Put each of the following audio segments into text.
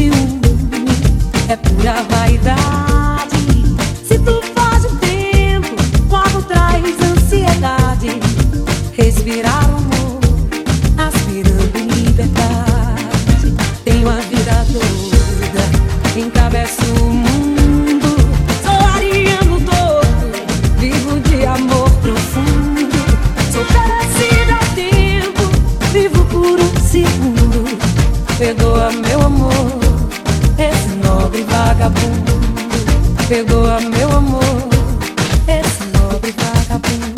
é pura vaidade. Se tu faz um tempo, quando traz ansiedade, respirar o amor, aspirando liberdade. Tenho a vida toda, encabeço o mundo, sou ariano todo, vivo de amor profundo. Sou parecida a tempo, vivo por um segundo. Perdoa meu amor vagabundo pegou a meu amor. Esse nobre vagabundo.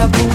I've